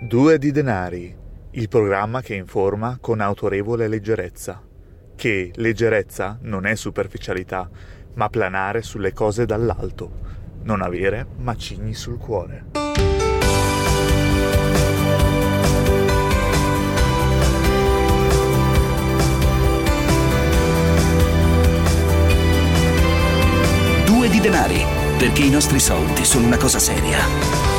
Due di denari, il programma che informa con autorevole leggerezza. Che leggerezza non è superficialità, ma planare sulle cose dall'alto, non avere macigni sul cuore. Due di denari, perché i nostri soldi sono una cosa seria.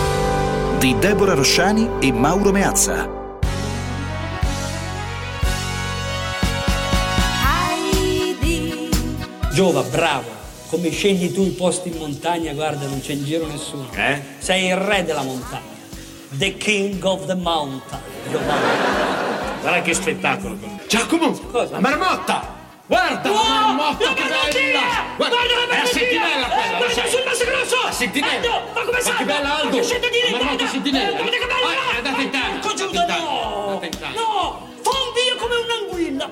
Di Deborah Rosciani e Mauro Meazza. Giova, bravo. Come scegli tu i posti in montagna, guarda, non c'è in giro nessuno. Eh? Sei il re della montagna. The king of the mountain. Giovanni. Guarda che spettacolo. Giacomo! Cosa? La marmotta! Guarda Oh, la marmotta la bella! Guarda la È la sentinella quella, Eh, guarda sul naso grosso! La sentinella! Aldo, ma come Ma salta? che bella, Aldo! Ma che scende di lì, La guarda! sentinella! Eh, guarda che bella! Ah, è andata in tana! Ecco, Giuda, no! in tana. No! Fondi io come un'anguilla!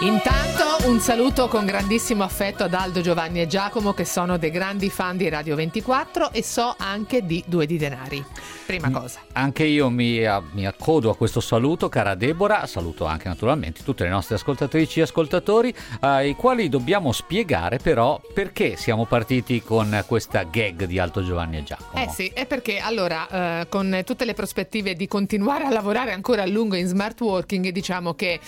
Intanto un saluto con grandissimo affetto ad Aldo, Giovanni e Giacomo che sono dei grandi fan di Radio 24 e so anche di Due di Denari. Prima cosa. Anche io mi, mi accodo a questo saluto, cara Deborah. Saluto anche naturalmente tutte le nostre ascoltatrici e ascoltatori, ai quali dobbiamo spiegare però perché siamo partiti con questa gag di Alto Giovanni e Giacomo. Eh sì, è perché allora eh, con tutte le prospettive di continuare a lavorare ancora a lungo in smart working diciamo che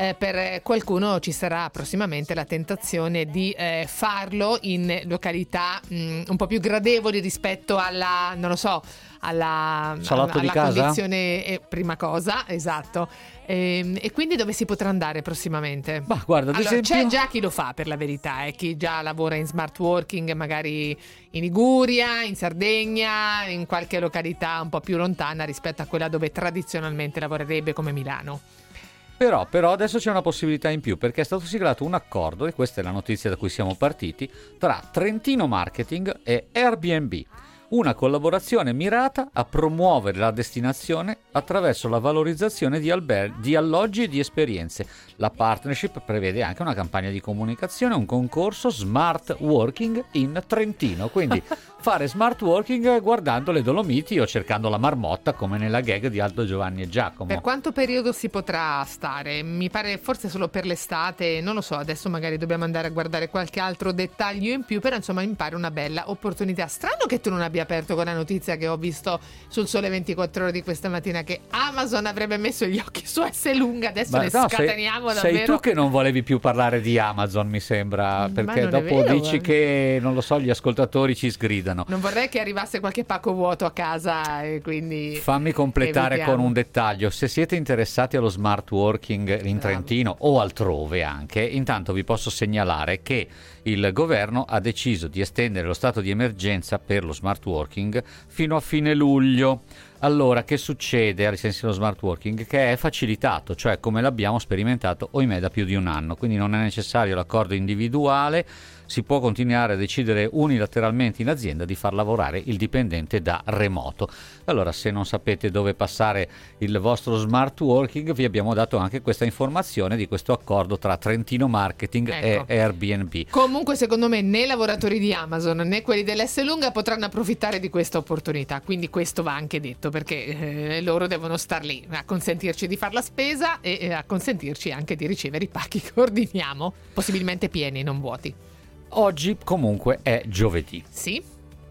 eh, per qualcuno ci sarà prossimamente la tentazione di eh, farlo in località mh, un po' più gradevoli rispetto alla, non lo so, alla, Salotto alla di casa? condizione eh, prima cosa, esatto. Ehm, E, quindi dove si potrà andare prossimamente? Ma guarda, Allora, esempio... c'è già chi lo fa per la verità, eh, chi già lavora in smart working, magari in Liguria, in Sardegna, in qualche località un po' più lontana rispetto a quella dove tradizionalmente lavorerebbe come Milano. Però, però adesso c'è una possibilità in più perché è stato siglato un accordo, e questa è la notizia da cui siamo partiti, tra Trentino Marketing e Airbnb. Una collaborazione mirata a promuovere la destinazione attraverso la valorizzazione di, alber- di alloggi e di esperienze. La partnership prevede anche una campagna di comunicazione, un concorso smart working in Trentino. Quindi fare smart working guardando le Dolomiti o cercando la marmotta come nella gag di Aldo Giovanni e Giacomo. Per quanto periodo si potrà stare? Mi pare forse solo per l'estate, non lo so, adesso magari dobbiamo andare a guardare qualche altro dettaglio in più, però insomma mi pare una bella opportunità. Strano che tu non abbia aperto con la notizia che ho visto sul Sole 24 ore di questa mattina che Amazon avrebbe messo gli occhi su S lunga, adesso Ma le no, sei, scateniamo sei davvero. tu che non volevi più parlare di Amazon, mi sembra, perché dopo vero, dici che, non lo so, gli ascoltatori ci sgridano. Non vorrei che arrivasse qualche pacco vuoto a casa e quindi... Fammi completare evitiamo. con un dettaglio. Se siete interessati allo smart working in Trentino o altrove anche, intanto vi posso segnalare che il governo ha deciso di estendere lo stato di emergenza per lo smart working fino a fine luglio. Allora, che succede ai sensi dello smart working? Che è facilitato, cioè come l'abbiamo sperimentato ohimè da più di un anno, quindi non è necessario l'accordo individuale, si può continuare a decidere unilateralmente in azienda di far lavorare il dipendente da remoto. Allora, se non sapete dove passare il vostro smart working, vi abbiamo dato anche questa informazione di questo accordo tra Trentino Marketing Ecco. e Airbnb. Comunque, secondo me, né i lavoratori di Amazon né quelli dell'S lunga potranno approfittare di questa opportunità. Quindi, questo va anche detto perché eh, loro devono star lì a consentirci di fare la spesa e eh, a consentirci anche di ricevere i pacchi che ordiniamo, possibilmente pieni, non vuoti. Oggi comunque è giovedì. Sì?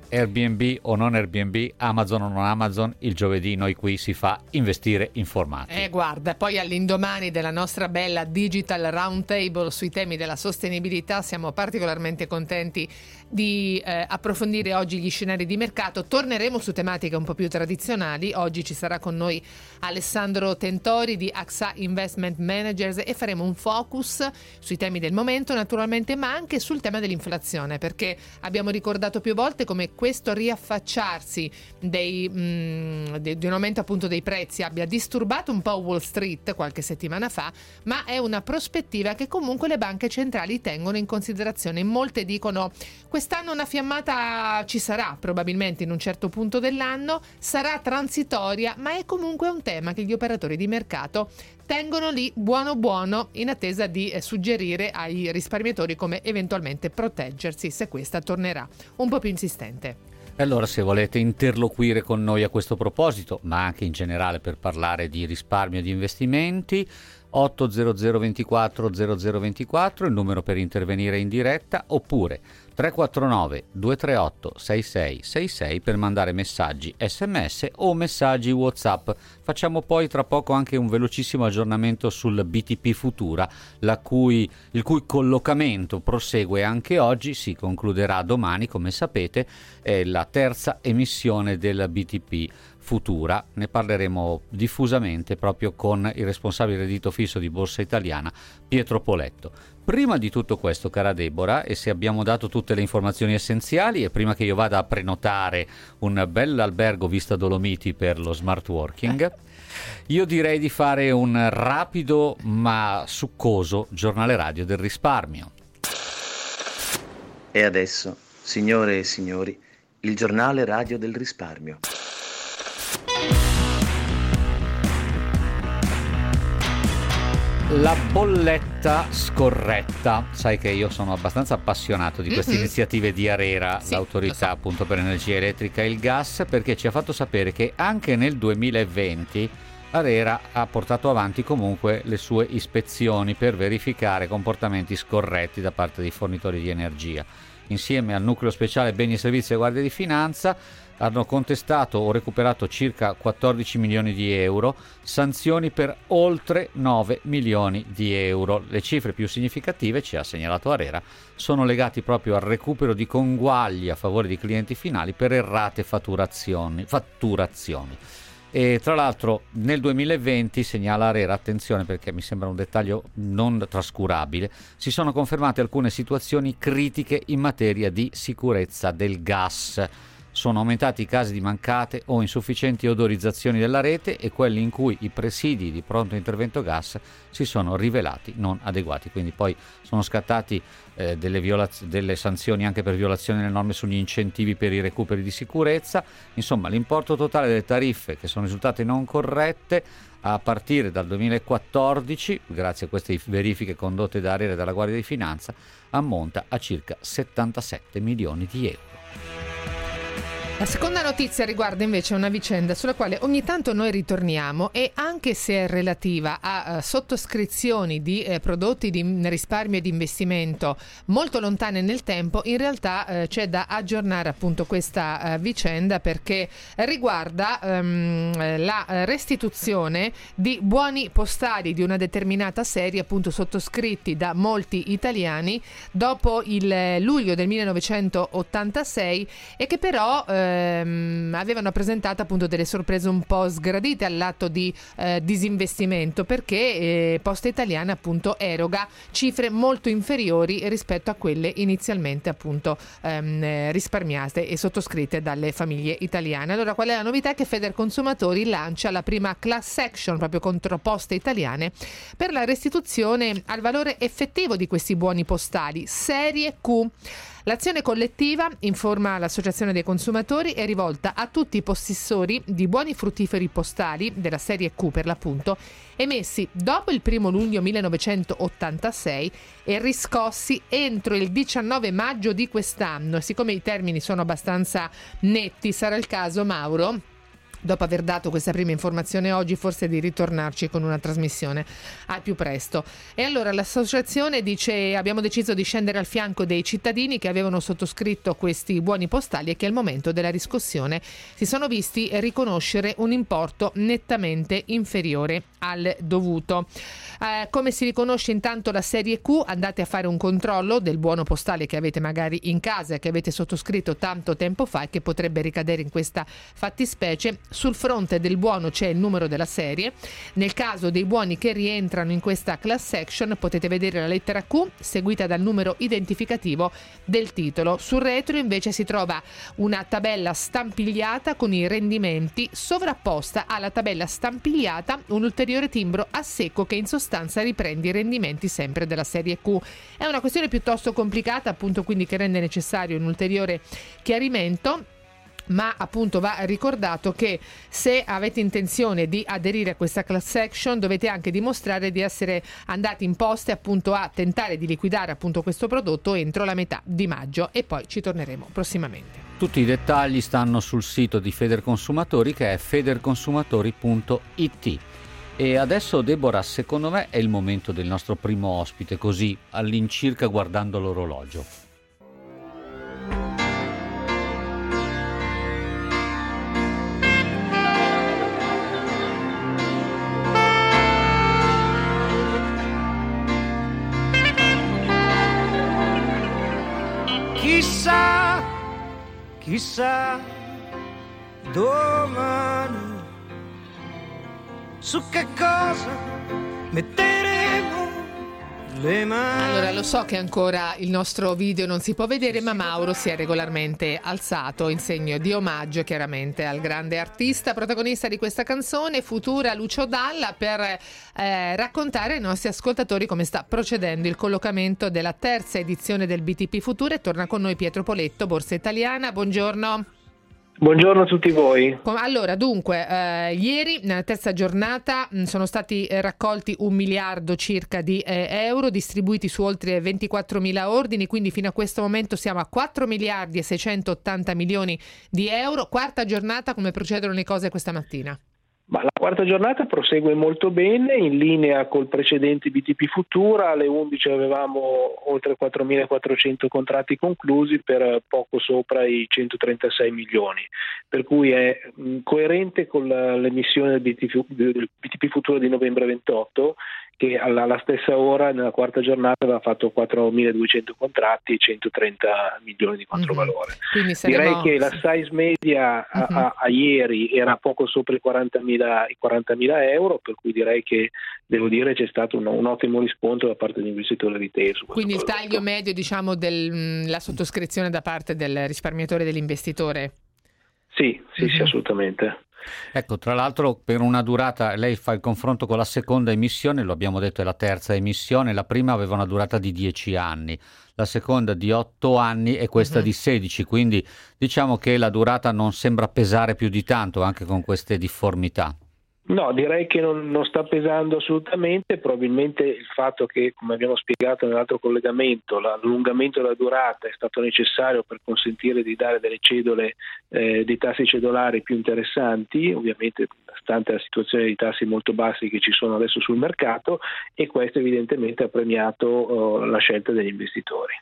Airbnb o non Airbnb, Amazon o non Amazon, il giovedì noi qui si fa investire informati. Eh, guarda, poi all'indomani della nostra bella Digital Roundtable sui temi della sostenibilità siamo particolarmente contenti di eh, approfondire oggi gli scenari di mercato. Torneremo su tematiche un po' più tradizionali. Oggi ci sarà con noi Alessandro Tentori di AXA Investment Managers e faremo un focus sui temi del momento naturalmente, ma anche sul tema dell'inflazione, perché abbiamo ricordato più volte come questo riaffacciarsi dei, mm, de- di un aumento appunto dei prezzi abbia disturbato un po' Wall Street qualche settimana fa, ma è una prospettiva che comunque le banche centrali tengono in considerazione. Molte dicono quest'anno una fiammata ci sarà probabilmente in un certo punto dell'anno, sarà transitoria, ma è comunque un tema che gli operatori di mercato tengono lì buono buono in attesa di eh, suggerire ai risparmiatori come eventualmente proteggersi se questa tornerà un po' più insistente. Allora, se volete interloquire con noi a questo proposito, ma anche in generale per parlare di risparmio di investimenti, 80024 0024 il numero per intervenire in diretta oppure 349 238 6666 per mandare messaggi sms o messaggi whatsapp. Facciamo poi tra poco anche un velocissimo aggiornamento sul BTP Futura cui, il cui collocamento prosegue anche oggi si concluderà domani come sapete è la terza emissione del BTP futura. Ne parleremo diffusamente proprio con il responsabile reddito fisso di Borsa Italiana, Pietro Poletto. Prima di tutto questo, cara Deborah, e se abbiamo dato tutte le informazioni essenziali, e prima che io vada a prenotare un bel albergo vista Dolomiti per lo smart working, io direi di fare un rapido ma succoso giornale radio del risparmio. E adesso, signore e signori, il giornale radio del risparmio. La bolletta scorretta. Sai che io sono abbastanza appassionato di queste mm-hmm. iniziative di Arera, sì, l'autorità so. appunto per l'energia elettrica e il gas, perché ci ha fatto sapere che anche nel 2020 Arera ha portato avanti comunque le sue ispezioni per verificare comportamenti scorretti da parte dei fornitori di energia. Insieme al nucleo speciale beni e servizi e guardia di finanza hanno contestato o recuperato circa 14 milioni di euro, sanzioni per oltre 9 milioni di euro. Le cifre più significative, ci ha segnalato Arera, sono legate proprio al recupero di conguagli a favore di clienti finali per errate fatturazioni. fatturazioni. E tra l'altro nel 2020, segnala Arera, attenzione perché mi sembra un dettaglio non trascurabile, si sono confermate alcune situazioni critiche in materia di sicurezza del gas sono aumentati i casi di mancate o insufficienti odorizzazioni della rete e quelli in cui i presidi di pronto intervento gas si sono rivelati non adeguati. Quindi poi sono scattati eh, delle, violaz- delle sanzioni anche per violazione delle norme sugli incentivi per i recuperi di sicurezza. Insomma, l'importo totale delle tariffe che sono risultate non corrette a partire dal 2014, grazie a queste verifiche condotte da Arere e dalla Guardia di Finanza, ammonta a circa 77 milioni di euro. La seconda notizia riguarda invece una vicenda sulla quale ogni tanto noi ritorniamo e anche se è relativa a uh, sottoscrizioni di uh, prodotti di risparmio e di investimento molto lontane nel tempo, in realtà uh, c'è da aggiornare appunto questa vicenda perché riguarda um, la restituzione di buoni postali di una determinata serie appunto sottoscritti da molti italiani dopo il luglio del 1986 e che però ehm, avevano presentato appunto delle sorprese un po' sgradite all'atto di eh, disinvestimento perché eh, Posta Italiana appunto eroga cifre molto inferiori rispetto a quelle inizialmente appunto ehm, risparmiate e sottoscritte dalle famiglie italiane. Allora qual è la novità? Che Feder Consumatori lancia la prima class action proprio contro Poste Italiane per la restituzione al valore effettivo di questi buoni postali, serie Q. L'azione collettiva, informa l'Associazione dei consumatori, è rivolta a tutti i possessori di buoni fruttiferi postali della serie Q per l'appunto, emessi dopo il 1 luglio 1986 e riscossi entro il 19 maggio di quest'anno. Siccome i termini sono abbastanza netti, sarà il caso, Mauro, dopo aver dato questa prima informazione oggi, forse di ritornarci con una trasmissione al più presto. E allora l'associazione dice abbiamo deciso di scendere al fianco dei cittadini che avevano sottoscritto questi buoni postali e che al momento della riscossione si sono visti riconoscere un importo nettamente inferiore al dovuto. Eh, come si riconosce intanto la serie Q? Andate a fare un controllo del buono postale che avete magari in casa che avete sottoscritto tanto tempo fa e che potrebbe ricadere in questa fattispecie sul fronte del buono c'è il numero della serie. Nel caso dei buoni che rientrano in questa class action potete vedere la lettera Q seguita dal numero identificativo del titolo. Sul retro invece si trova una tabella stampigliata con i rendimenti sovrapposta alla tabella stampigliata un ulteriore timbro a secco che in sostanza riprende i rendimenti sempre della serie Q. È una questione piuttosto complicata appunto quindi che rende necessario un ulteriore chiarimento ma appunto va ricordato che se avete intenzione di aderire a questa class action dovete anche dimostrare di essere andati in poste appunto a tentare di liquidare appunto questo prodotto entro la metà di maggio e poi ci torneremo prossimamente. Tutti i dettagli stanno sul sito di Federconsumatori che è federconsumatori.it. E adesso Deborah, secondo me è il momento del nostro primo ospite, così all'incirca guardando l'orologio. Chissà, chissà, domani su che cosa metteremo le mani. Allora, lo so che ancora il nostro video non si può vedere, ma Mauro si è regolarmente alzato in segno di omaggio chiaramente al grande artista, protagonista di questa canzone, futura Lucio Dalla, per eh, raccontare ai nostri ascoltatori come sta procedendo il collocamento della terza edizione del BTP Futura torna con noi Pietro Poletto, Borsa Italiana. Buongiorno. Buongiorno a tutti voi. Allora, dunque, eh, ieri nella terza giornata mh, sono stati eh, raccolti un miliardo circa di eh, euro distribuiti su oltre 24 mila ordini, quindi fino a questo momento siamo a 4 miliardi e 680 milioni di euro. Quarta giornata, come procedono le cose questa mattina? Ma la quarta giornata prosegue molto bene, in linea col precedente BTP Futura, alle 11 avevamo oltre 4.400 contratti conclusi per poco sopra i 136 milioni, per cui è coerente con l'emissione del BTP, del BTP Futura di novembre 28 che alla, stessa ora nella quarta giornata aveva fatto 4.200 contratti e 130 milioni di controvalore. Mm-hmm. Saremo... Direi che la size media a, Mhm. a, a ieri era poco sopra i 40.000, i 40.000 euro, per cui direi che devo dire c'è stato un, un ottimo riscontro da parte degli investitori retail. Quindi il taglio medio, diciamo, della sottoscrizione da parte del risparmiatore e dell'investitore? Sì, sì, sì, Mhm. assolutamente. Ecco, tra l'altro per una durata, lei fa il confronto con la seconda emissione, lo abbiamo detto è la terza emissione, la prima aveva una durata di 10 anni, la seconda di 8 anni e questa Mhm. di 16, quindi diciamo che la durata non sembra pesare più di tanto anche con queste difformità. No, direi che non, non sta pesando assolutamente, probabilmente il fatto che, come abbiamo spiegato nell'altro collegamento, l'allungamento della durata è stato necessario per consentire di dare delle cedole, eh, dei tassi cedolari più interessanti, ovviamente stante la situazione di tassi molto bassi che ci sono adesso sul mercato e questo evidentemente ha premiato eh, la scelta degli investitori.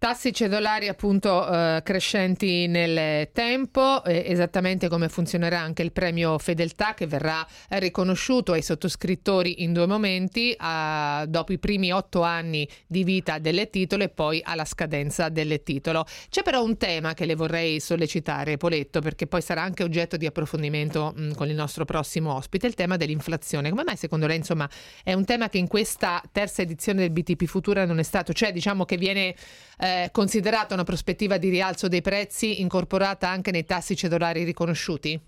Tassi cedolari appunto eh, crescenti nel tempo, eh, esattamente come funzionerà anche il premio fedeltà che verrà riconosciuto ai sottoscrittori in due momenti, a- dopo i primi otto anni di vita del titolo e poi alla scadenza del titolo. C'è però un tema che le vorrei sollecitare, Poletto, perché poi sarà anche oggetto di approfondimento mh, con il nostro prossimo ospite, il tema dell'inflazione. Come mai secondo lei insomma è un tema che in questa terza edizione del BTP Futura non è stato, cioè diciamo che viene eh, considerata una prospettiva di rialzo dei prezzi incorporata anche nei tassi cedolari riconosciuti?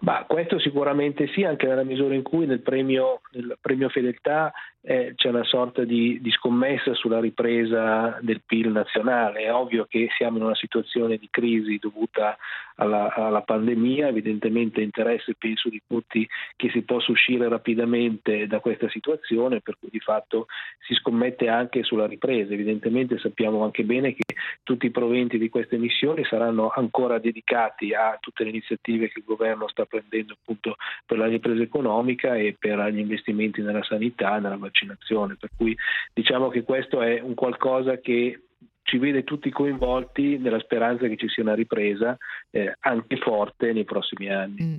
Ma questo sicuramente sì, anche nella misura in cui nel premio, nel premio fedeltà eh, c'è una sorta di, di scommessa sulla ripresa del PIL nazionale. È ovvio che siamo in una situazione di crisi dovuta alla, alla pandemia, evidentemente interesse penso di tutti che si possa uscire rapidamente da questa situazione, per cui di fatto si scommette anche sulla ripresa. Evidentemente sappiamo anche bene che tutti i proventi di queste missioni saranno ancora dedicati a tutte le iniziative che il governo sta prendendo appunto per la ripresa economica e per gli investimenti nella sanità nella vaccinazione. Per cui diciamo che questo è un qualcosa che ci vede tutti coinvolti nella speranza che ci sia una ripresa eh, anche forte nei prossimi anni. Mm.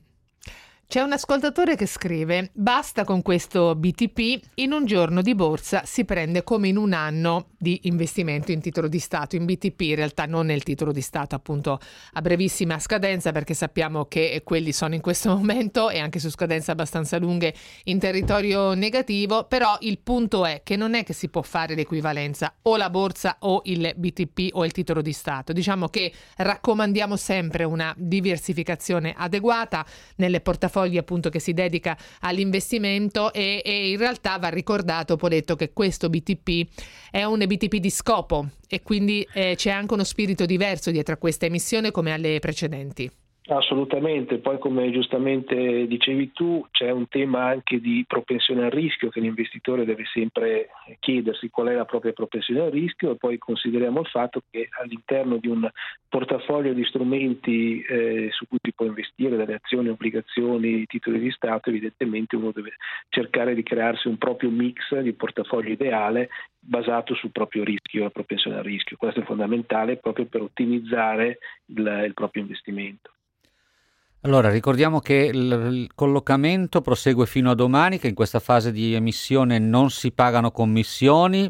C'è un ascoltatore che scrive: Basta con questo BTP, in un giorno di borsa si prende come in un anno di investimento in titolo di Stato, in BTP, in realtà non nel titolo di Stato, appunto a brevissima scadenza, perché sappiamo che quelli sono in questo momento e anche su scadenze abbastanza lunghe in territorio negativo. Però il punto è che non è che si può fare l'equivalenza o la borsa o il BTP o il titolo di Stato. Diciamo che raccomandiamo sempre una diversificazione adeguata nelle portafogli appunto che si dedica all'investimento e, e in realtà va ricordato Poletto che questo BTP è un BTP di scopo e quindi eh, c'è anche uno spirito diverso dietro a questa emissione come alle precedenti. Assolutamente, poi come giustamente dicevi tu c'è un tema anche di propensione al rischio che l'investitore deve sempre chiedersi qual è la propria propensione al rischio e poi consideriamo il fatto che all'interno di un portafoglio di strumenti eh, su cui si può investire, dalle azioni, obbligazioni, titoli di Stato, evidentemente uno deve cercare di crearsi un proprio mix di portafoglio ideale basato sul proprio rischio, la propensione al rischio. Questo è fondamentale proprio per ottimizzare il, il proprio investimento. Allora, ricordiamo che il collocamento prosegue fino a domani, che in questa fase di emissione non si pagano commissioni.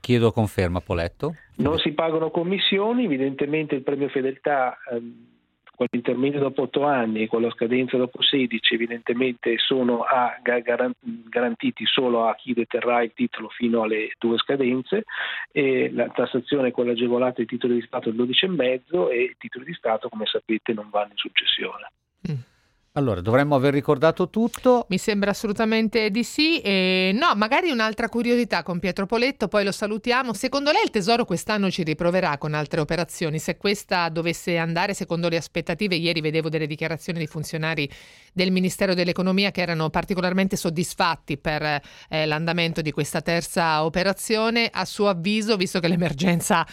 Chiedo conferma, Poletto. Non si pagano commissioni, evidentemente il premio fedeltà ehm, con l'intermedio dopo 8 anni e con la scadenza dopo 16 evidentemente sono a, garantiti solo a chi deterrà il titolo fino alle due scadenze e la tassazione quella agevolata ai titoli di Stato è il 12,5 e i titoli di Stato come sapete non vanno in successione. Allora, dovremmo aver ricordato tutto. Mi sembra assolutamente di sì. E no, magari un'altra curiosità con Pietro Poletto, poi lo salutiamo. Secondo lei il Tesoro quest'anno ci riproverà con altre operazioni? Se questa dovesse andare secondo le aspettative, ieri vedevo delle dichiarazioni di funzionari del Ministero dell'Economia che erano particolarmente soddisfatti per eh, l'andamento di questa terza operazione. A suo avviso, visto che l'emergenza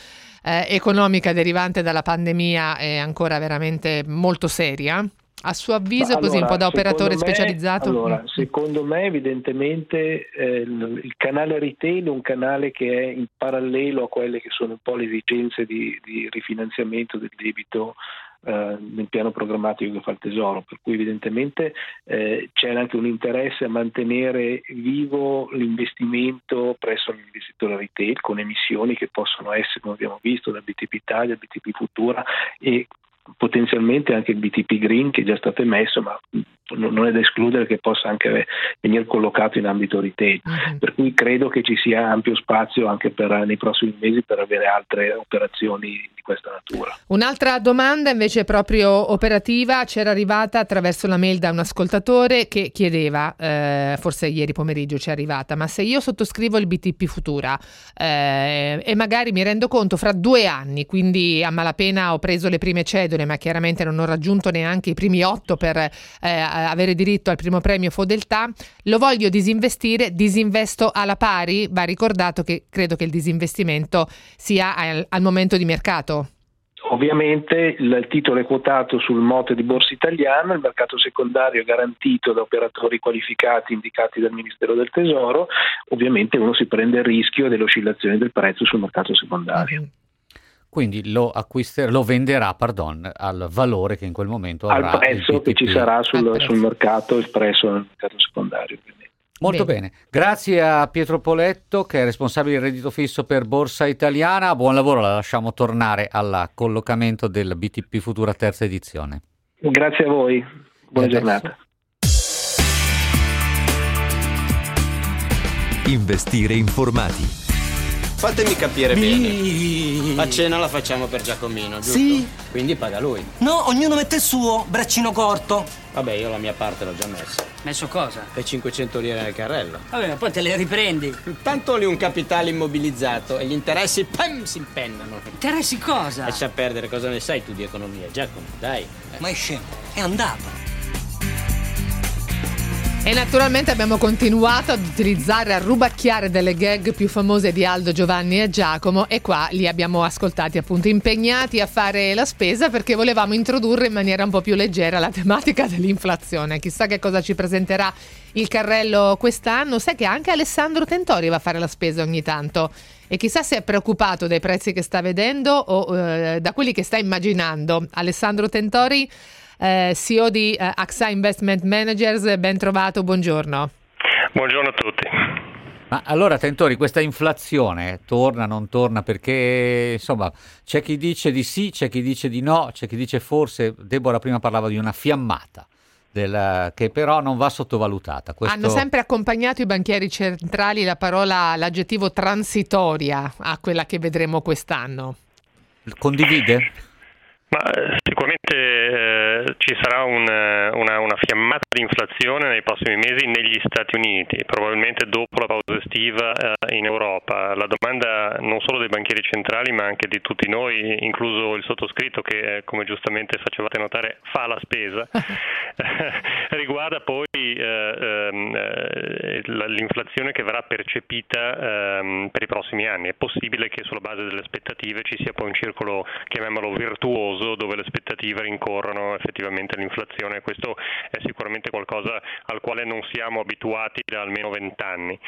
eh, economica derivante dalla pandemia è ancora veramente molto seria? A suo avviso, allora, così un po' da operatore me, specializzato? Allora, secondo me, evidentemente eh, il, il, canale retail è un canale che è in parallelo a quelle che sono un po' le esigenze di, di rifinanziamento del debito eh, nel piano programmatico che fa il Tesoro, per cui evidentemente eh, c'è anche un interesse a mantenere vivo l'investimento presso l'investitore retail con emissioni che possono essere, come abbiamo visto, da BTP Italia, BTP Futura e potenzialmente anche il BTP Green che è già stato emesso, ma non è da escludere che possa anche venire collocato in ambito retail. Uh-huh. Per cui credo che ci sia ampio spazio anche per, nei prossimi mesi per avere altre operazioni di questa natura. Un'altra domanda invece proprio operativa c'era arrivata attraverso la mail da un ascoltatore che chiedeva, eh, forse ieri pomeriggio ci è arrivata, ma se io sottoscrivo il BTP Futura eh, e magari mi rendo conto fra due anni, quindi a malapena ho preso le prime cedole, ma chiaramente non ho raggiunto neanche i primi otto per eh, avere diritto al primo premio Fodeltà, lo voglio disinvestire, disinvesto alla pari? Va ricordato che credo che il disinvestimento sia al, al momento di mercato. Ovviamente il titolo è quotato sul mote di borsa italiana, il mercato secondario è garantito da operatori qualificati indicati dal Ministero del Tesoro, ovviamente uno si prende il rischio delle oscillazioni del prezzo sul mercato secondario. Quindi lo, acquister- lo venderà pardon, al valore che in quel momento avrà. Al prezzo che ci sarà sul, sul mercato espresso nel mercato secondario. Quindi. Molto bene. bene. grazie a Pietro Poletto che è responsabile del reddito fisso per Borsa Italiana. Buon lavoro, la lasciamo tornare al collocamento del BTP Futura terza edizione. Grazie a voi, buona giornata. Investire informati. Fatemi capire bene. La cena la facciamo per Giacomino, giusto? Sì. Quindi paga lui. No, ognuno mette il suo, braccino corto. Vabbè, io la mia parte l'ho già messa. Messo cosa? Le 500 lire nel carrello. Vabbè, ma poi te le riprendi. Tanto lì un capitale immobilizzato e gli interessi, pam, si impennano. Interessi cosa? Lascia perdere, cosa ne sai tu di economia, Giacomo, dai. Ma è scemo, è andato. E naturalmente abbiamo continuato ad utilizzare, a rubacchiare delle gag più famose di Aldo, Giovanni e Giacomo e qua li abbiamo ascoltati appunto impegnati a fare la spesa perché volevamo introdurre in maniera un po' più leggera la tematica dell'inflazione. Chissà che cosa ci presenterà il carrello quest'anno. Sai che anche Alessandro Tentori va a fare la spesa ogni tanto e chissà se è preoccupato dai prezzi che sta vedendo o eh, da quelli che sta immaginando. Alessandro Tentori eh, CEO di eh, AXA Investment Managers, ben trovato, buongiorno. Buongiorno a tutti. Ma allora, Tentori, questa inflazione torna, non torna? Perché insomma c'è chi dice di sì, c'è chi dice di no, c'è chi dice forse, Deborah prima parlava di una fiammata. Del, che però non va sottovalutata. Questo... Hanno sempre accompagnato i banchieri centrali la parola, l'aggettivo transitoria a quella che vedremo quest'anno. Condivide? Ma eh, sicuramente eh, ci sarà un, una, una, fiammata di inflazione nei prossimi mesi negli Stati Uniti, probabilmente dopo la pausa estiva eh, in Europa. La domanda non solo dei banchieri centrali ma anche di tutti noi, incluso il sottoscritto che eh, come giustamente facevate notare fa la spesa, riguarda poi eh, ehm, eh, l'inflazione che verrà percepita ehm, per i prossimi anni. È possibile che sulla base delle aspettative ci sia poi un circolo, chiamiamolo virtuoso, periodo dove le aspettative rincorrono effettivamente l'inflazione. Questo è sicuramente qualcosa al quale non siamo abituati da almeno vent'anni.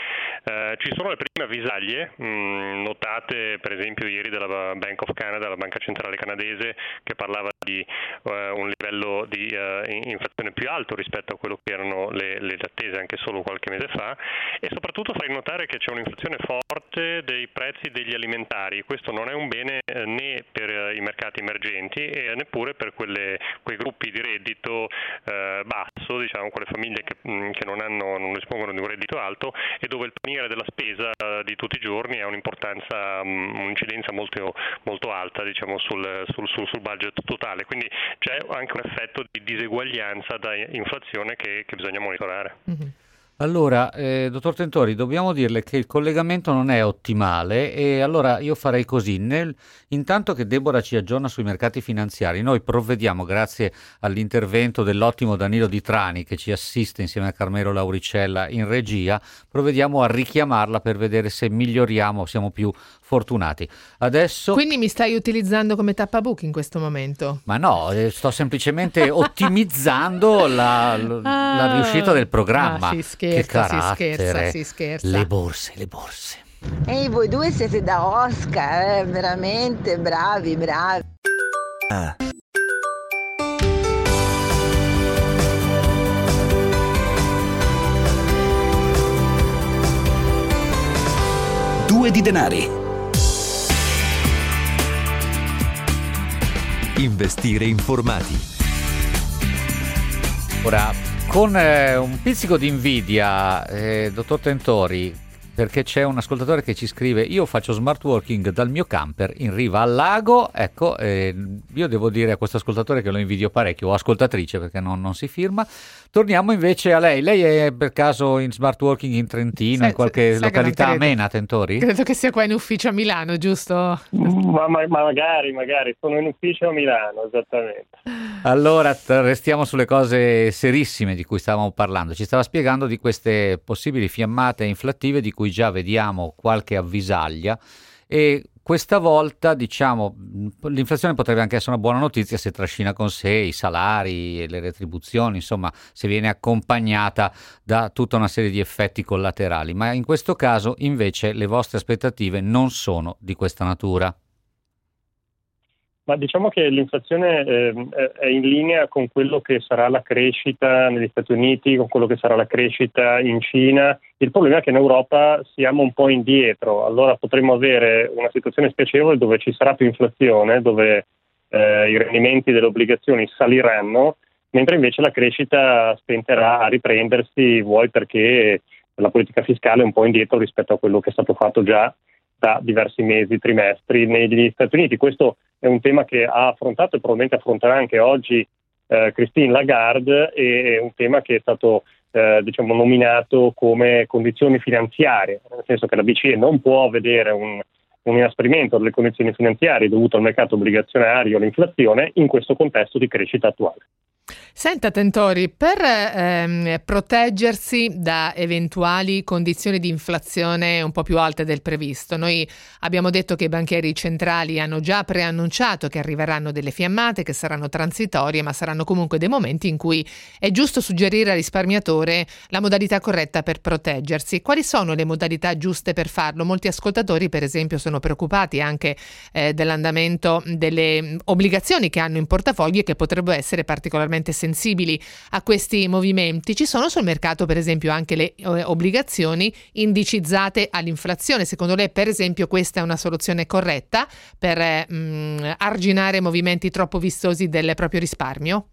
Eh, ci sono le prime avvisaglie mh, mm, notate per esempio ieri dalla Bank of Canada, la banca centrale canadese, che parlava di uh, un livello di uh, inflazione più alto rispetto a quello che erano le, le, attese anche solo qualche mese fa e soprattutto farei notare che c'è un'inflazione forte dei prezzi degli alimentari. Questo non è un bene eh, né per eh, i mercati emergenti e neppure per quelle, quei gruppi di reddito eh, basso, diciamo, quelle famiglie che, mm, che non, hanno, non, dispongono di un reddito alto e dove il paniere della spesa eh, di tutti i giorni ha un'importanza, mm, un'incidenza molto, molto alta diciamo, sul, sul, sul, sul, budget totale. Quindi c'è anche un effetto di diseguaglianza da inflazione che, che bisogna monitorare. Mm-hmm. Allora, eh, dottor Tentori, dobbiamo dirle che il collegamento non è ottimale e allora io farei così. Nel, intanto che Deborah ci aggiorna sui mercati finanziari, noi provvediamo, grazie all'intervento dell'ottimo Danilo Di Trani che ci assiste insieme a Carmelo Lauricella in regia, provvediamo a richiamarla per vedere se miglioriamo, siamo più fortunati. Adesso... Quindi mi stai utilizzando come tappabuchi in questo momento? Ma no, eh, sto semplicemente ottimizzando la, la, ah, la, riuscita del programma. si scherza, si scherza, si scherza. Le borse, le borse. Ehi, voi due siete da Oscar, eh? veramente bravi, bravi. Ah. Due di denari Investire informati. Ora, con eh, un pizzico di invidia, eh, dottor Tentori, perché c'è un ascoltatore che ci scrive io faccio smart working dal mio camper in riva al lago. Ecco eh, io devo dire a questo ascoltatore che lo invidio parecchio o ascoltatrice perché non, non, si firma. Torniamo invece a lei. Lei è per caso in smart working in Trentino sai, in qualche località amena Tentori? credo che sia qua in ufficio a Milano giusto? ma, ma, ma magari magari. Sono in ufficio a Milano esattamente. Allora restiamo sulle cose serissime di cui stavamo parlando. Ci stava spiegando di queste possibili fiammate inflattive di cui cui già vediamo qualche avvisaglia e questa volta diciamo l'inflazione potrebbe anche essere una buona notizia se trascina con sé i salari e le retribuzioni, insomma se viene accompagnata da tutta una serie di effetti collaterali, ma in questo caso invece le vostre aspettative non sono di questa natura. Ma diciamo che l'inflazione eh, è in linea con quello che sarà la crescita negli Stati Uniti, con quello che sarà la crescita in Cina. Il problema è che in Europa siamo un po' indietro, allora potremmo avere una situazione spiacevole dove ci sarà più inflazione, dove eh, i rendimenti delle obbligazioni saliranno, mentre invece la crescita stenterà a riprendersi, vuoi perché la politica fiscale è un po' indietro rispetto a quello che è stato fatto già da diversi mesi, trimestri negli Stati Uniti. Questo è un tema che ha affrontato e probabilmente affronterà anche oggi eh, Christine Lagarde e è un tema che è stato eh, diciamo, nominato come condizioni finanziarie, nel senso che la BCE non può vedere un, un inasprimento delle condizioni finanziarie dovuto al mercato obbligazionario all'inflazione in questo contesto di crescita attuale. Senta Tentori, per ehm, proteggersi da eventuali condizioni di inflazione un po' più alte del previsto, noi abbiamo detto che i banchieri centrali hanno già preannunciato che arriveranno delle fiammate che saranno transitorie, ma saranno comunque dei momenti in cui è giusto suggerire al risparmiatore la modalità corretta per proteggersi. Quali sono le modalità giuste per farlo? Molti ascoltatori, per esempio, sono preoccupati anche eh, dell'andamento delle obbligazioni che hanno in portafoglio e che potrebbero essere particolarmente particolarmente sensibili a questi movimenti. Ci sono sul mercato, per esempio, anche le eh, obbligazioni indicizzate all'inflazione. Secondo lei, per esempio, questa è una soluzione corretta per eh, mh, arginare movimenti troppo vistosi del proprio risparmio?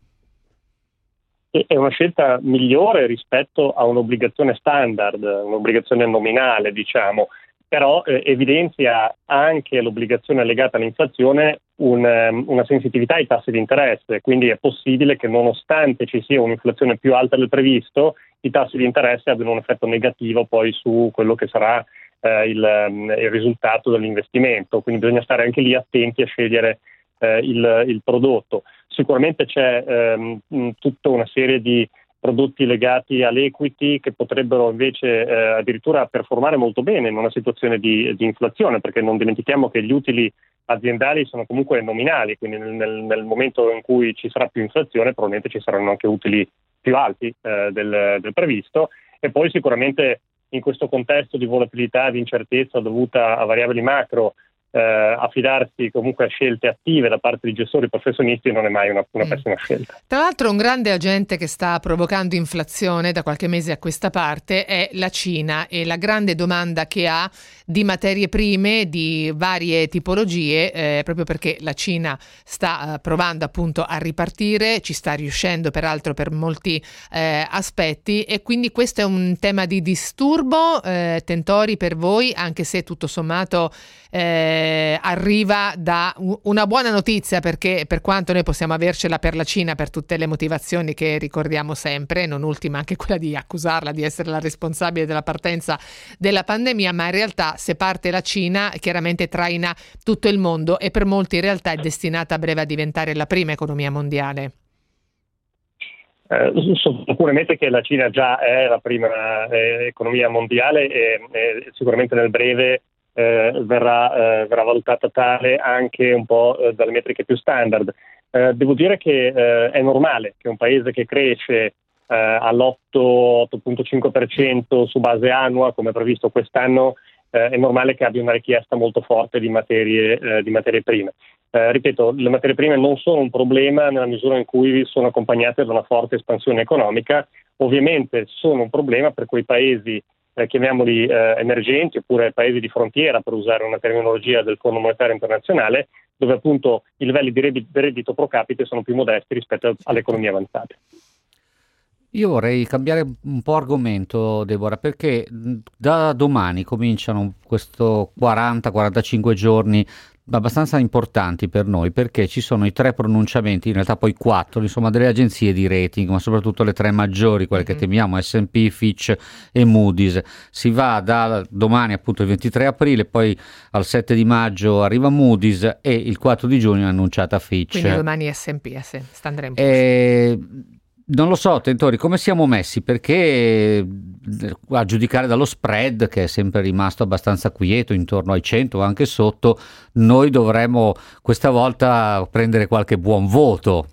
È una scelta migliore rispetto a un'obbligazione standard, un'obbligazione nominale, diciamo. Però eh, evidenzia anche l'obbligazione legata all'inflazione un, um, una sensitività ai tassi di interesse, quindi è possibile che nonostante ci sia un'inflazione più alta del previsto, i tassi di interesse abbiano un effetto negativo poi su quello che sarà eh, il, um, il, risultato dell'investimento, quindi bisogna stare anche lì attenti a scegliere eh, il, il, prodotto. Sicuramente c'è ehm, tutta una serie di prodotti legati all'equity che potrebbero invece eh, addirittura performare molto bene in una situazione di, di, inflazione, perché non dimentichiamo che gli utili aziendali sono comunque nominali, quindi nel, nel, momento in cui ci sarà più inflazione probabilmente ci saranno anche utili più alti eh, del, del previsto. E poi sicuramente in questo contesto di volatilità, di incertezza dovuta a variabili macro eh, affidarsi comunque a scelte attive da parte di gestori professionisti non è mai una, una mm. pessima scelta. Tra l'altro un grande agente che sta provocando inflazione da qualche mese a questa parte è la Cina e la grande domanda che ha di materie prime di varie tipologie eh, proprio perché la Cina sta eh, provando appunto a ripartire, ci sta riuscendo peraltro per molti eh, aspetti e quindi questo è un tema di disturbo, eh, Tentori per voi anche se tutto sommato eh, arriva da una buona notizia perché per quanto noi possiamo avercela per la Cina per tutte le motivazioni che ricordiamo sempre, non ultima anche quella di accusarla di essere la responsabile della partenza della pandemia, ma in realtà se parte la Cina chiaramente traina tutto il mondo e per molti in realtà è destinata a breve a diventare la prima economia mondiale. Eh, sicuramente che la Cina già è la prima eh, economia mondiale e, e, sicuramente nel breve eh, verrà, eh, verrà, valutata tale anche un po' eh, dalle metriche più standard. Eh, devo dire che eh, è normale che un paese che cresce all'8,5% su base annua, come previsto quest'anno, è normale che abbia una richiesta molto forte di materie, di materie prime. ripeto, le materie prime non sono un problema nella misura in cui sono accompagnate da una forte espansione economica, ovviamente sono un problema per quei paesi eh, chiamiamoli eh, emergenti oppure paesi di frontiera per usare una terminologia del Fondo Monetario Internazionale, dove appunto i livelli di reddito pro capite sono più modesti rispetto alle economie avanzate. Io vorrei cambiare un po' argomento, Deborah, perché da domani cominciano questo 40-45 giorni abbastanza importanti per noi perché ci sono i tre pronunciamenti, in realtà poi quattro, insomma delle agenzie di rating, ma soprattutto le tre maggiori, quelle che temiamo, S&P, Fitch e Moody's. Si va da domani appunto il 23 aprile, poi al 7 di maggio arriva Moody's e il 4 di giugno è annunciata Fitch. Quindi domani S&P, Standard Poor's. Non lo so, Tentori, come siamo messi? Perché eh, a giudicare dallo spread, che è sempre rimasto abbastanza quieto, intorno ai 100 o anche sotto, noi dovremmo questa volta prendere qualche buon voto.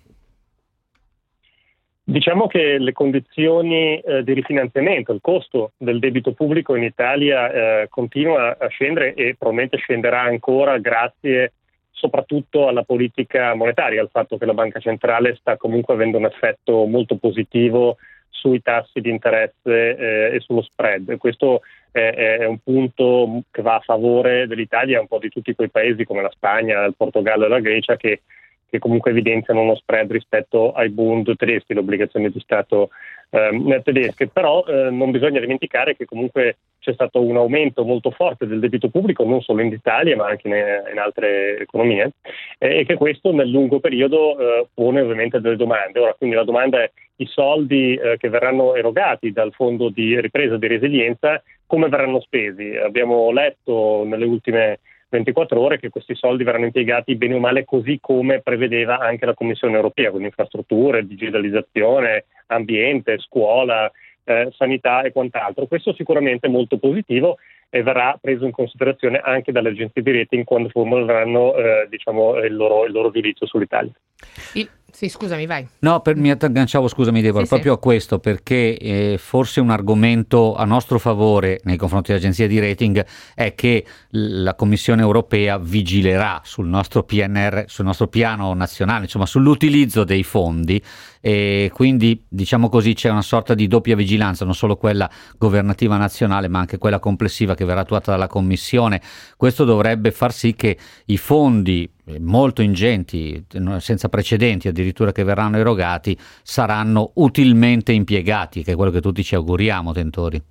Diciamo che le condizioni eh, di rifinanziamento, il costo del debito pubblico in Italia eh, continua a scendere e probabilmente scenderà ancora grazie soprattutto alla politica monetaria, al fatto che la banca centrale sta comunque avendo un effetto molto positivo sui tassi di interesse eh, e sullo spread. Questo è, è, un punto che va a favore dell'Italia e un po' di tutti quei paesi come la Spagna, il Portogallo e la Grecia che che comunque evidenziano uno spread rispetto ai Bund tedeschi, le obbligazioni di Stato eh, tedesche, però eh, non bisogna dimenticare che comunque c'è stato un aumento molto forte del debito pubblico non solo in Italia ma anche in, in altre economie eh, e che questo nel lungo periodo eh, pone ovviamente delle domande. Ora, quindi la domanda è i soldi eh, che verranno erogati dal fondo di ripresa e di resilienza come verranno spesi? Abbiamo letto nelle ultime 24 ore che questi soldi verranno impiegati bene o male così come prevedeva anche la Commissione europea, con infrastrutture, digitalizzazione, ambiente, scuola, eh, sanità e quant'altro. Questo sicuramente è molto positivo e verrà preso in considerazione anche dalle agenzie di rating quando formuleranno eh, diciamo, il, loro, il, giudizio sull'Italia. Il, sì, scusami, vai. No, per, mi agganciavo, scusami Deborah, sì, proprio sì. a questo perché eh, forse un argomento a nostro favore nei confronti dell'agenzia di rating è che la Commissione europea vigilerà sul nostro PNR, sul nostro piano nazionale, insomma sull'utilizzo dei fondi e quindi diciamo così c'è una sorta di doppia vigilanza, non solo quella governativa nazionale ma anche quella complessiva che verrà attuata dalla Commissione. Questo dovrebbe far sì che i fondi molto ingenti, senza precedenti addirittura che verranno erogati, saranno utilmente impiegati, che è quello che tutti ci auguriamo, Tentori.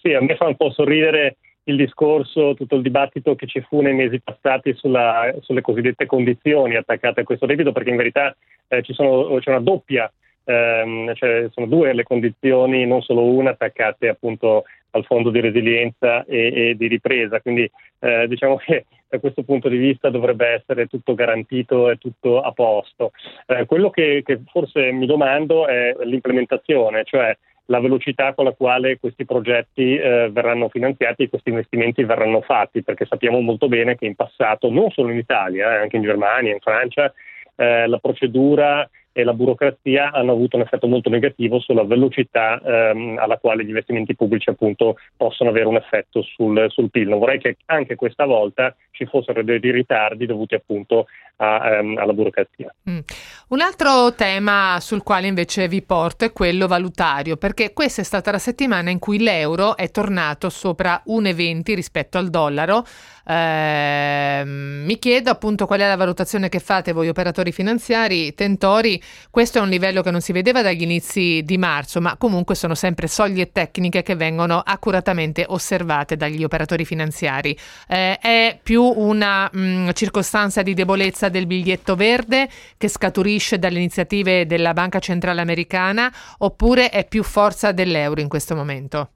Sì, a me fa un po' sorridere il discorso, tutto il dibattito che ci fu nei mesi passati sulla, sulle cosiddette condizioni attaccate a questo debito, perché in verità eh, sono, c'è una doppia, ehm, cioè sono due le condizioni, non solo una, attaccate appunto al fondo di resilienza e, e di ripresa. Quindi eh, diciamo che da questo punto di vista dovrebbe essere tutto garantito e tutto a posto. Eh, quello che, che forse mi domando è l'implementazione, cioè la velocità con la quale questi progetti eh, verranno finanziati e questi investimenti verranno fatti, perché sappiamo molto bene che in passato, non solo in Italia, eh, anche in Germania, in Francia, eh, la procedura e la burocrazia hanno avuto un effetto molto negativo sulla velocità ehm, alla quale gli investimenti pubblici appunto possono avere un effetto sul, sul PIL. Non vorrei che anche questa volta ci fossero dei ritardi dovuti appunto a, ehm, alla burocrazia. Mm. Un altro tema sul quale invece vi porto è quello valutario, perché questa è stata la settimana in cui l'euro è tornato sopra 1,20 rispetto al dollaro. Eh, mi chiedo appunto qual è la valutazione che fate voi operatori finanziari, tentori. Questo è un livello che non si vedeva dagli inizi di marzo, ma comunque sono sempre soglie tecniche che vengono accuratamente osservate dagli operatori finanziari. Eh, è più una mh, mm, circostanza di debolezza del biglietto verde che scaturisce dalle iniziative della Banca Centrale Americana oppure è più forza dell'euro in questo momento?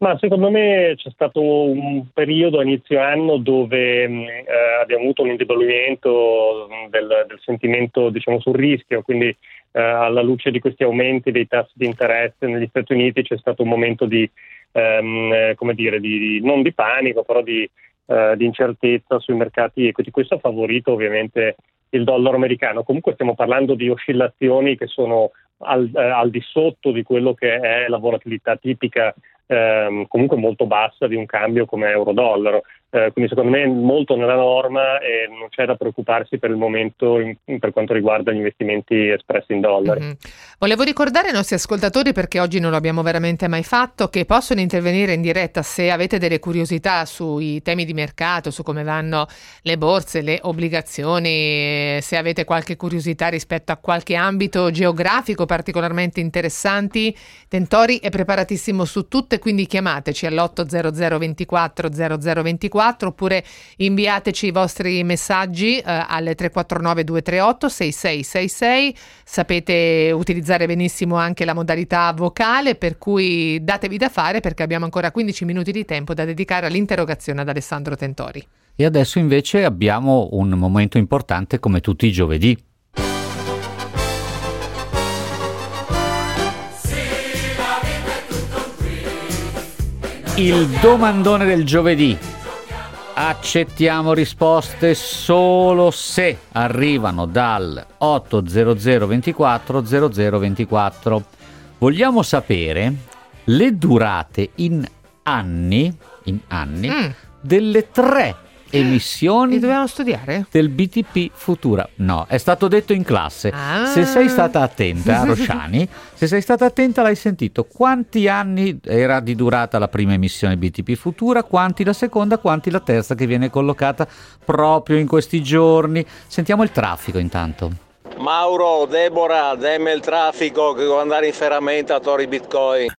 Ma secondo me c'è stato un periodo a inizio anno dove mm, eh, abbiamo avuto un indebolimento del, del sentimento diciamo, sul rischio, quindi eh, alla luce di questi aumenti dei tassi di interesse negli Stati Uniti c'è stato un momento di, ehm, eh, dire, di, non di panico, però di, eh, di incertezza sui mercati equity. Questo ha favorito ovviamente il dollaro americano. Comunque stiamo parlando di oscillazioni che sono al, eh, al, di sotto di quello che è la volatilità tipica ehm, comunque molto bassa di un cambio come euro-dollaro. Eh, quindi secondo me è molto nella norma e non c'è da preoccuparsi per il momento in, per quanto riguarda gli investimenti espressi in dollari. Mm-hmm. Volevo ricordare ai nostri ascoltatori, perché oggi non lo abbiamo veramente mai fatto, che possono intervenire in diretta se avete delle curiosità sui temi di mercato, su come vanno le borse, le obbligazioni, se avete qualche curiosità rispetto a qualche ambito geografico particolarmente interessanti. Tentori è preparatissimo su tutte, quindi chiamateci all'800 24 0024 24 oppure inviateci i vostri messaggi eh, alle 349 238 6666. Sapete utilizzare benissimo anche la modalità vocale, per cui datevi da fare perché abbiamo ancora 15 minuti di tempo da dedicare all'interrogazione ad Alessandro Tentori. E adesso invece abbiamo un momento importante come tutti i giovedì. Il domandone del giovedì accettiamo risposte solo se arrivano dal 800 24 0024. Vogliamo sapere le durate in anni, in anni mm. delle tre emissioni dobbiamo studiare? del BTP Futura. No, è stato detto in classe. Ah. Se sei stata attenta, Rosciani, se sei stata attenta l'hai sentito. Quanti anni era di durata la prima emissione BTP Futura, quanti la seconda, quanti la terza che viene collocata proprio in questi giorni. Sentiamo il traffico intanto. Mauro, Deborah, demme il traffico che devo andare in ferramenta a Tori Bitcoin.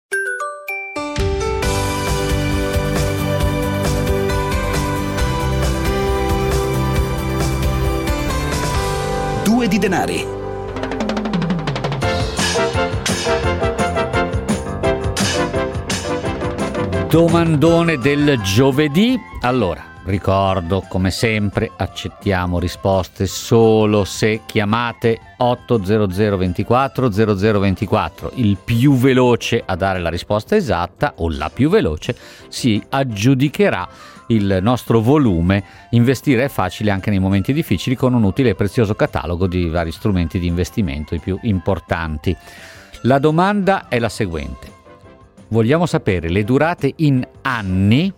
Due di denari. Domandone del giovedì. Allora, ricordo come sempre accettiamo risposte solo se chiamate 800 24 0024. Il più veloce a dare la risposta esatta o la più veloce si aggiudicherà il nostro volume, investire è facile anche nei momenti difficili con un utile e prezioso catalogo di vari strumenti di investimento, i più importanti. La domanda è la seguente. Vogliamo sapere le durate in anni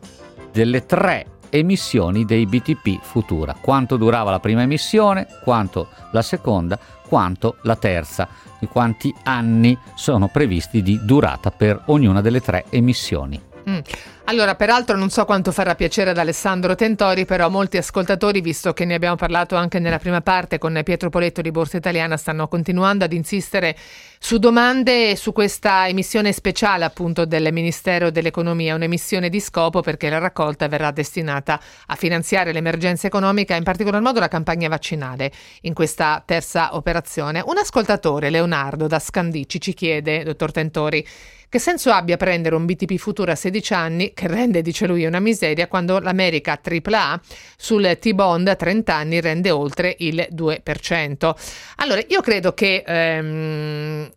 delle tre emissioni dei BTP Futura. Quanto durava la prima emissione, quanto la seconda, quanto la terza, e quanti anni sono previsti di durata per ognuna delle tre emissioni. Mm. Allora, peraltro non so quanto farà piacere ad Alessandro Tentori, però molti ascoltatori, visto che ne abbiamo parlato anche nella prima parte con Pietro Poletto di Borsa Italiana, stanno continuando ad insistere su domande su questa emissione speciale appunto del Ministero dell'Economia, un'emissione di scopo perché la raccolta verrà destinata a finanziare l'emergenza economica, in particolar modo la campagna vaccinale in questa terza operazione. Un ascoltatore, Leonardo da Scandicci, ci chiede, dottor Tentori, che senso abbia prendere un BTP futuro a 16 anni, che rende, dice lui, una miseria, quando l'America AAA sul T-bond a 30 anni rende oltre il 2%? Allora, io credo che ehm,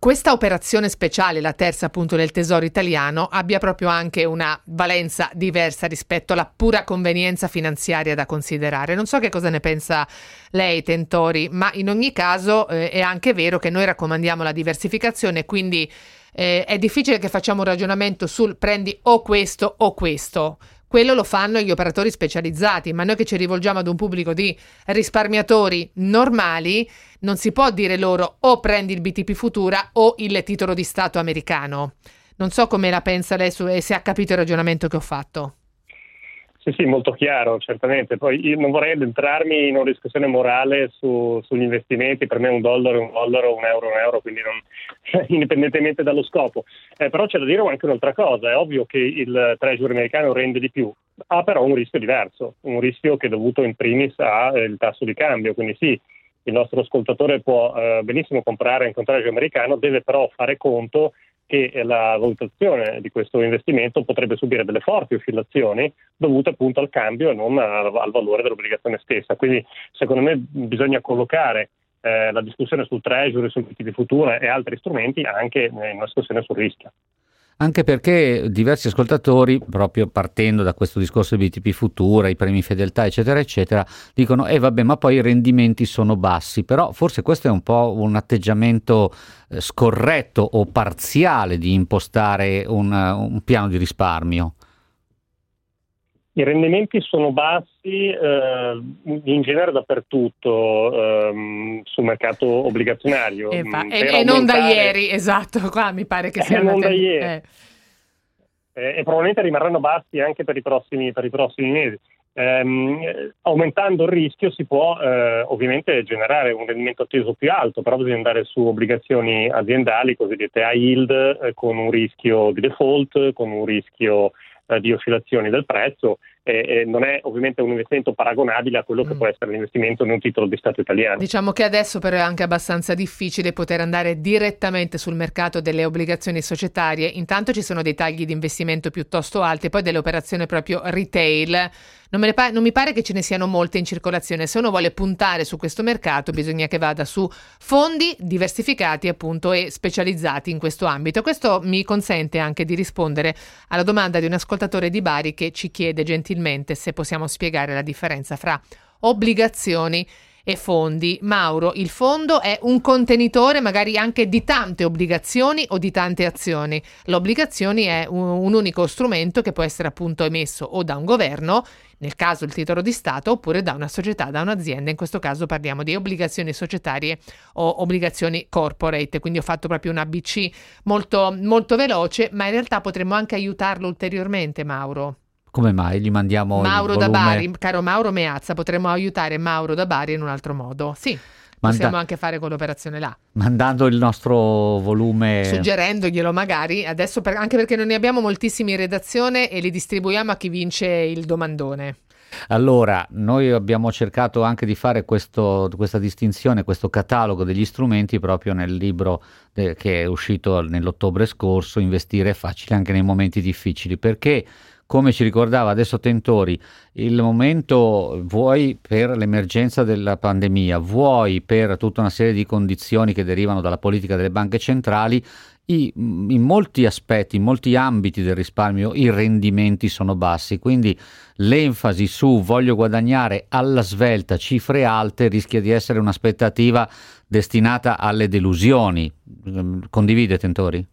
questa operazione speciale, la terza appunto del Tesoro italiano, abbia proprio anche una valenza diversa rispetto alla pura convenienza finanziaria da considerare. Non so che cosa ne pensa lei, Tentori, ma in ogni caso eh, è anche vero che noi raccomandiamo la diversificazione, quindi eh, è difficile che facciamo un ragionamento sul prendi o questo o questo. Quello lo fanno gli operatori specializzati, ma noi che ci rivolgiamo ad un pubblico di risparmiatori normali, non si può dire loro o prendi il BTP Futura o il titolo di Stato americano. Non so come la pensa lei e se ha capito il ragionamento che ho fatto. Sì, sì, molto chiaro, certamente. Poi io non vorrei addentrarmi in una discussione morale su, sugli investimenti, per me un dollaro è un dollaro, un euro è un euro, quindi non, indipendentemente dallo scopo. Eh, però c'è da dire anche un'altra cosa, è ovvio che il treasury americano rende di più, ha però un rischio diverso, un rischio che è dovuto in primis al tasso di cambio, quindi sì, il nostro ascoltatore può eh, benissimo comprare anche un treasury americano, deve però fare conto che la valutazione di questo investimento potrebbe subire delle forti oscillazioni dovute appunto al cambio e non al, al valore dell'obbligazione stessa. Quindi secondo me bisogna collocare eh, la discussione sul treasury, sul di futura e altri strumenti anche in una discussione sul rischio anche perché diversi ascoltatori, proprio partendo da questo discorso di BTP Futura, i premi fedeltà, eccetera, eccetera, dicono, eh vabbè, ma poi i rendimenti sono bassi, però forse questo è un po' un atteggiamento eh, scorretto o parziale di impostare un, un piano di risparmio. I rendimenti sono bassi eh, in genere dappertutto ehm, sul mercato obbligazionario. E, fa, e, e non da ieri, esatto, qua mi pare che sia... non da ieri. Eh. Eh, e probabilmente rimarranno bassi anche per i prossimi, per i prossimi mesi. Eh, aumentando il rischio si può eh, ovviamente generare un rendimento atteso più alto, però bisogna andare su obbligazioni aziendali cosiddette high yield eh, con un rischio di default, con un rischio eh, di oscillazioni del prezzo e, e, non è ovviamente un investimento paragonabile a quello che mm. può essere l'investimento in un titolo di Stato italiano. Diciamo che adesso però è anche abbastanza difficile poter andare direttamente sul mercato delle obbligazioni societarie, intanto ci sono dei tagli di investimento piuttosto alti, poi delle operazioni proprio retail non, pa- non, mi pare che ce ne siano molte in circolazione. Se uno vuole puntare su questo mercato, bisogna che vada su fondi diversificati appunto e specializzati in questo ambito. Questo mi consente anche di rispondere alla domanda di un ascoltatore di Bari che ci chiede gentilmente se possiamo spiegare la differenza fra obbligazioni e fondi. Mauro, il fondo è un contenitore magari anche di tante obbligazioni o di tante azioni. L'obbligazioni è un, un unico strumento che può essere appunto emesso o da un governo, nel caso il titolo di Stato, oppure da una società, da un'azienda. In questo caso parliamo di obbligazioni societarie o obbligazioni corporate. Quindi ho fatto proprio un ABC molto, molto veloce, ma in realtà potremmo anche aiutarlo ulteriormente, Mauro. Come mai gli mandiamo Mauro da Bari, caro Mauro Meazza, potremmo aiutare Mauro da Bari in un altro modo. Sì. Manda- possiamo anche fare quell'operazione là. Mandando il nostro volume. Suggerendoglielo magari, adesso per, anche perché non ne abbiamo moltissimi in redazione e li distribuiamo a chi vince il domandone. Allora, noi abbiamo cercato anche di fare questo, questa distinzione, questo catalogo degli strumenti proprio nel libro de- che è uscito nell'ottobre scorso, Investire è facile anche nei momenti difficili, perché come ci ricordava adesso Tentori, il momento vuoi per l'emergenza della pandemia, vuoi per tutta una serie di condizioni che derivano dalla politica delle banche centrali, in molti aspetti, in molti ambiti del risparmio i rendimenti sono bassi, quindi l'enfasi su voglio guadagnare alla svelta cifre alte rischia di essere un'aspettativa destinata alle delusioni. Condivide Tentori?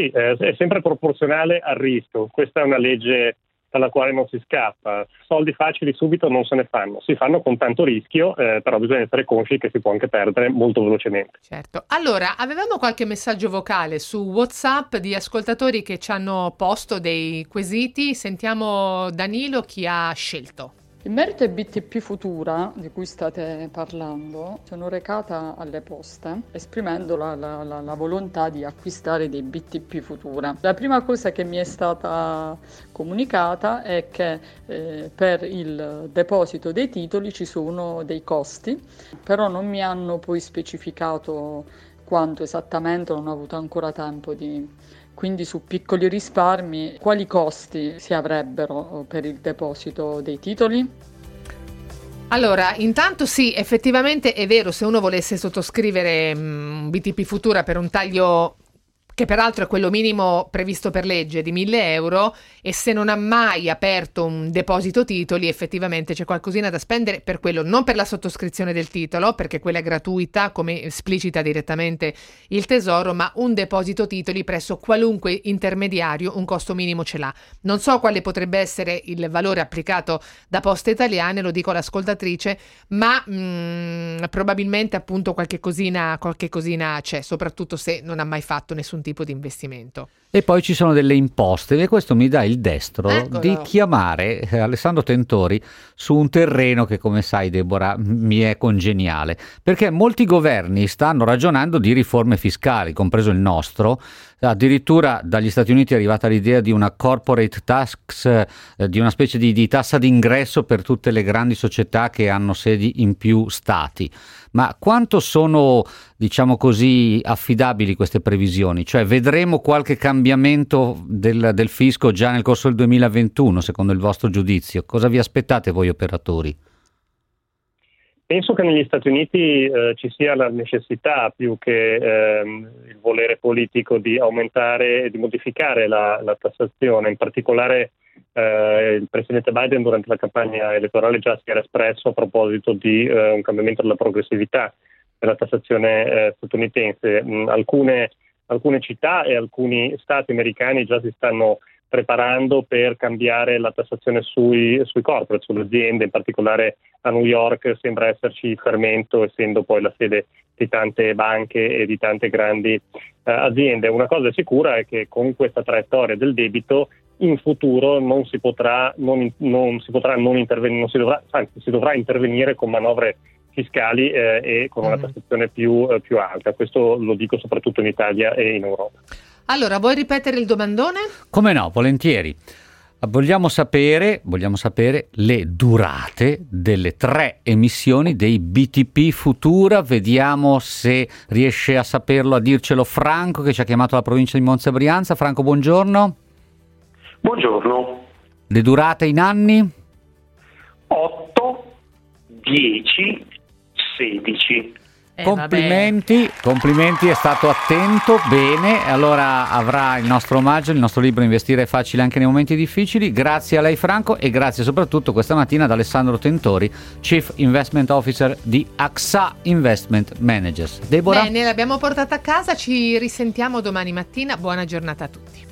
Sì, eh, è sempre proporzionale al rischio. Questa è una legge dalla quale non si scappa. Soldi facili subito non se ne fanno, si fanno con tanto rischio, eh, però bisogna essere consci che si può anche perdere molto velocemente. Certo. Allora, avevamo qualche messaggio vocale su WhatsApp di ascoltatori che ci hanno posto dei quesiti. Sentiamo Danilo chi ha scelto. In merito ai BTP Futura di cui state parlando, sono recata alle poste esprimendo la, la, la, la, volontà di acquistare dei BTP Futura. La prima cosa che mi è stata comunicata è che eh, per il deposito dei titoli ci sono dei costi, però non mi hanno poi specificato quanto esattamente, non ho avuto ancora tempo di quindi su piccoli risparmi quali costi si avrebbero per il deposito dei titoli? Allora, intanto sì, effettivamente è vero, se uno volesse sottoscrivere un mm, BTP Futura per un taglio che peraltro è quello minimo previsto per legge di 1000 euro e se non ha mai aperto un deposito titoli effettivamente c'è qualcosina da spendere per quello, non per la sottoscrizione del titolo perché quella è gratuita come esplicita direttamente il tesoro, ma un deposito titoli presso qualunque intermediario un costo minimo ce l'ha. Non so quale potrebbe essere il valore applicato da Poste Italiane, lo dico all'ascoltatrice, ma mm, probabilmente appunto qualche cosina, qualche cosina c'è, soprattutto se non ha mai fatto nessun tipo di investimento. E poi ci sono delle imposte e questo mi dà il destro Eccolo. di chiamare eh, Alessandro Tentori su un terreno che come sai Deborah mi è congeniale, perché molti governi stanno ragionando di riforme fiscali, compreso il nostro, addirittura dagli Stati Uniti è arrivata l'idea di una corporate tax, eh, di una specie di, di tassa d'ingresso per tutte le grandi società che hanno sedi in più stati. Ma quanto sono, diciamo così, affidabili queste previsioni? Cioè vedremo qualche cambiamento del, del fisco già nel corso del 2021, secondo il vostro giudizio? Cosa vi aspettate voi operatori? Penso che negli Stati Uniti eh, ci sia la necessità più che ehm, il volere politico di aumentare e di modificare la, la tassazione, in particolare eh, il presidente Biden durante la campagna elettorale già si era espresso a proposito di eh, un cambiamento della progressività della tassazione eh, statunitense. Mm, alcune, alcune, città e alcuni stati americani già si stanno preparando per cambiare la tassazione sui, sui corporate, sulle aziende, in particolare a New York sembra esserci fermento, essendo poi la sede di tante banche e di tante grandi eh, aziende. Una cosa sicura è che con questa traiettoria del debito in futuro non si potrà non, non, si potrà non intervenire, non si dovrà, anzi si dovrà intervenire con manovre fiscali eh, e con una mm. tassazione più, eh, più alta. Questo lo dico soprattutto in Italia e in Europa. Allora, vuoi ripetere il domandone? Come no, volentieri. Vogliamo sapere, vogliamo sapere, le durate delle tre emissioni dei BTP Futura. Vediamo se riesce a saperlo, a dircelo Franco che ci ha chiamato la provincia di Monza Brianza. Franco, buongiorno. Buongiorno. Le durate in anni? 8, 10, 16. Eh, complimenti, vabbè. complimenti, è stato attento, bene, allora avrà il nostro omaggio, il nostro libro Investire è facile anche nei momenti difficili. Grazie a lei Franco e grazie soprattutto questa mattina ad Alessandro Tentori, Chief Investment Officer di AXA Investment Managers. Deborah? Bene, l'abbiamo portata a casa, ci risentiamo domani mattina, buona giornata a tutti.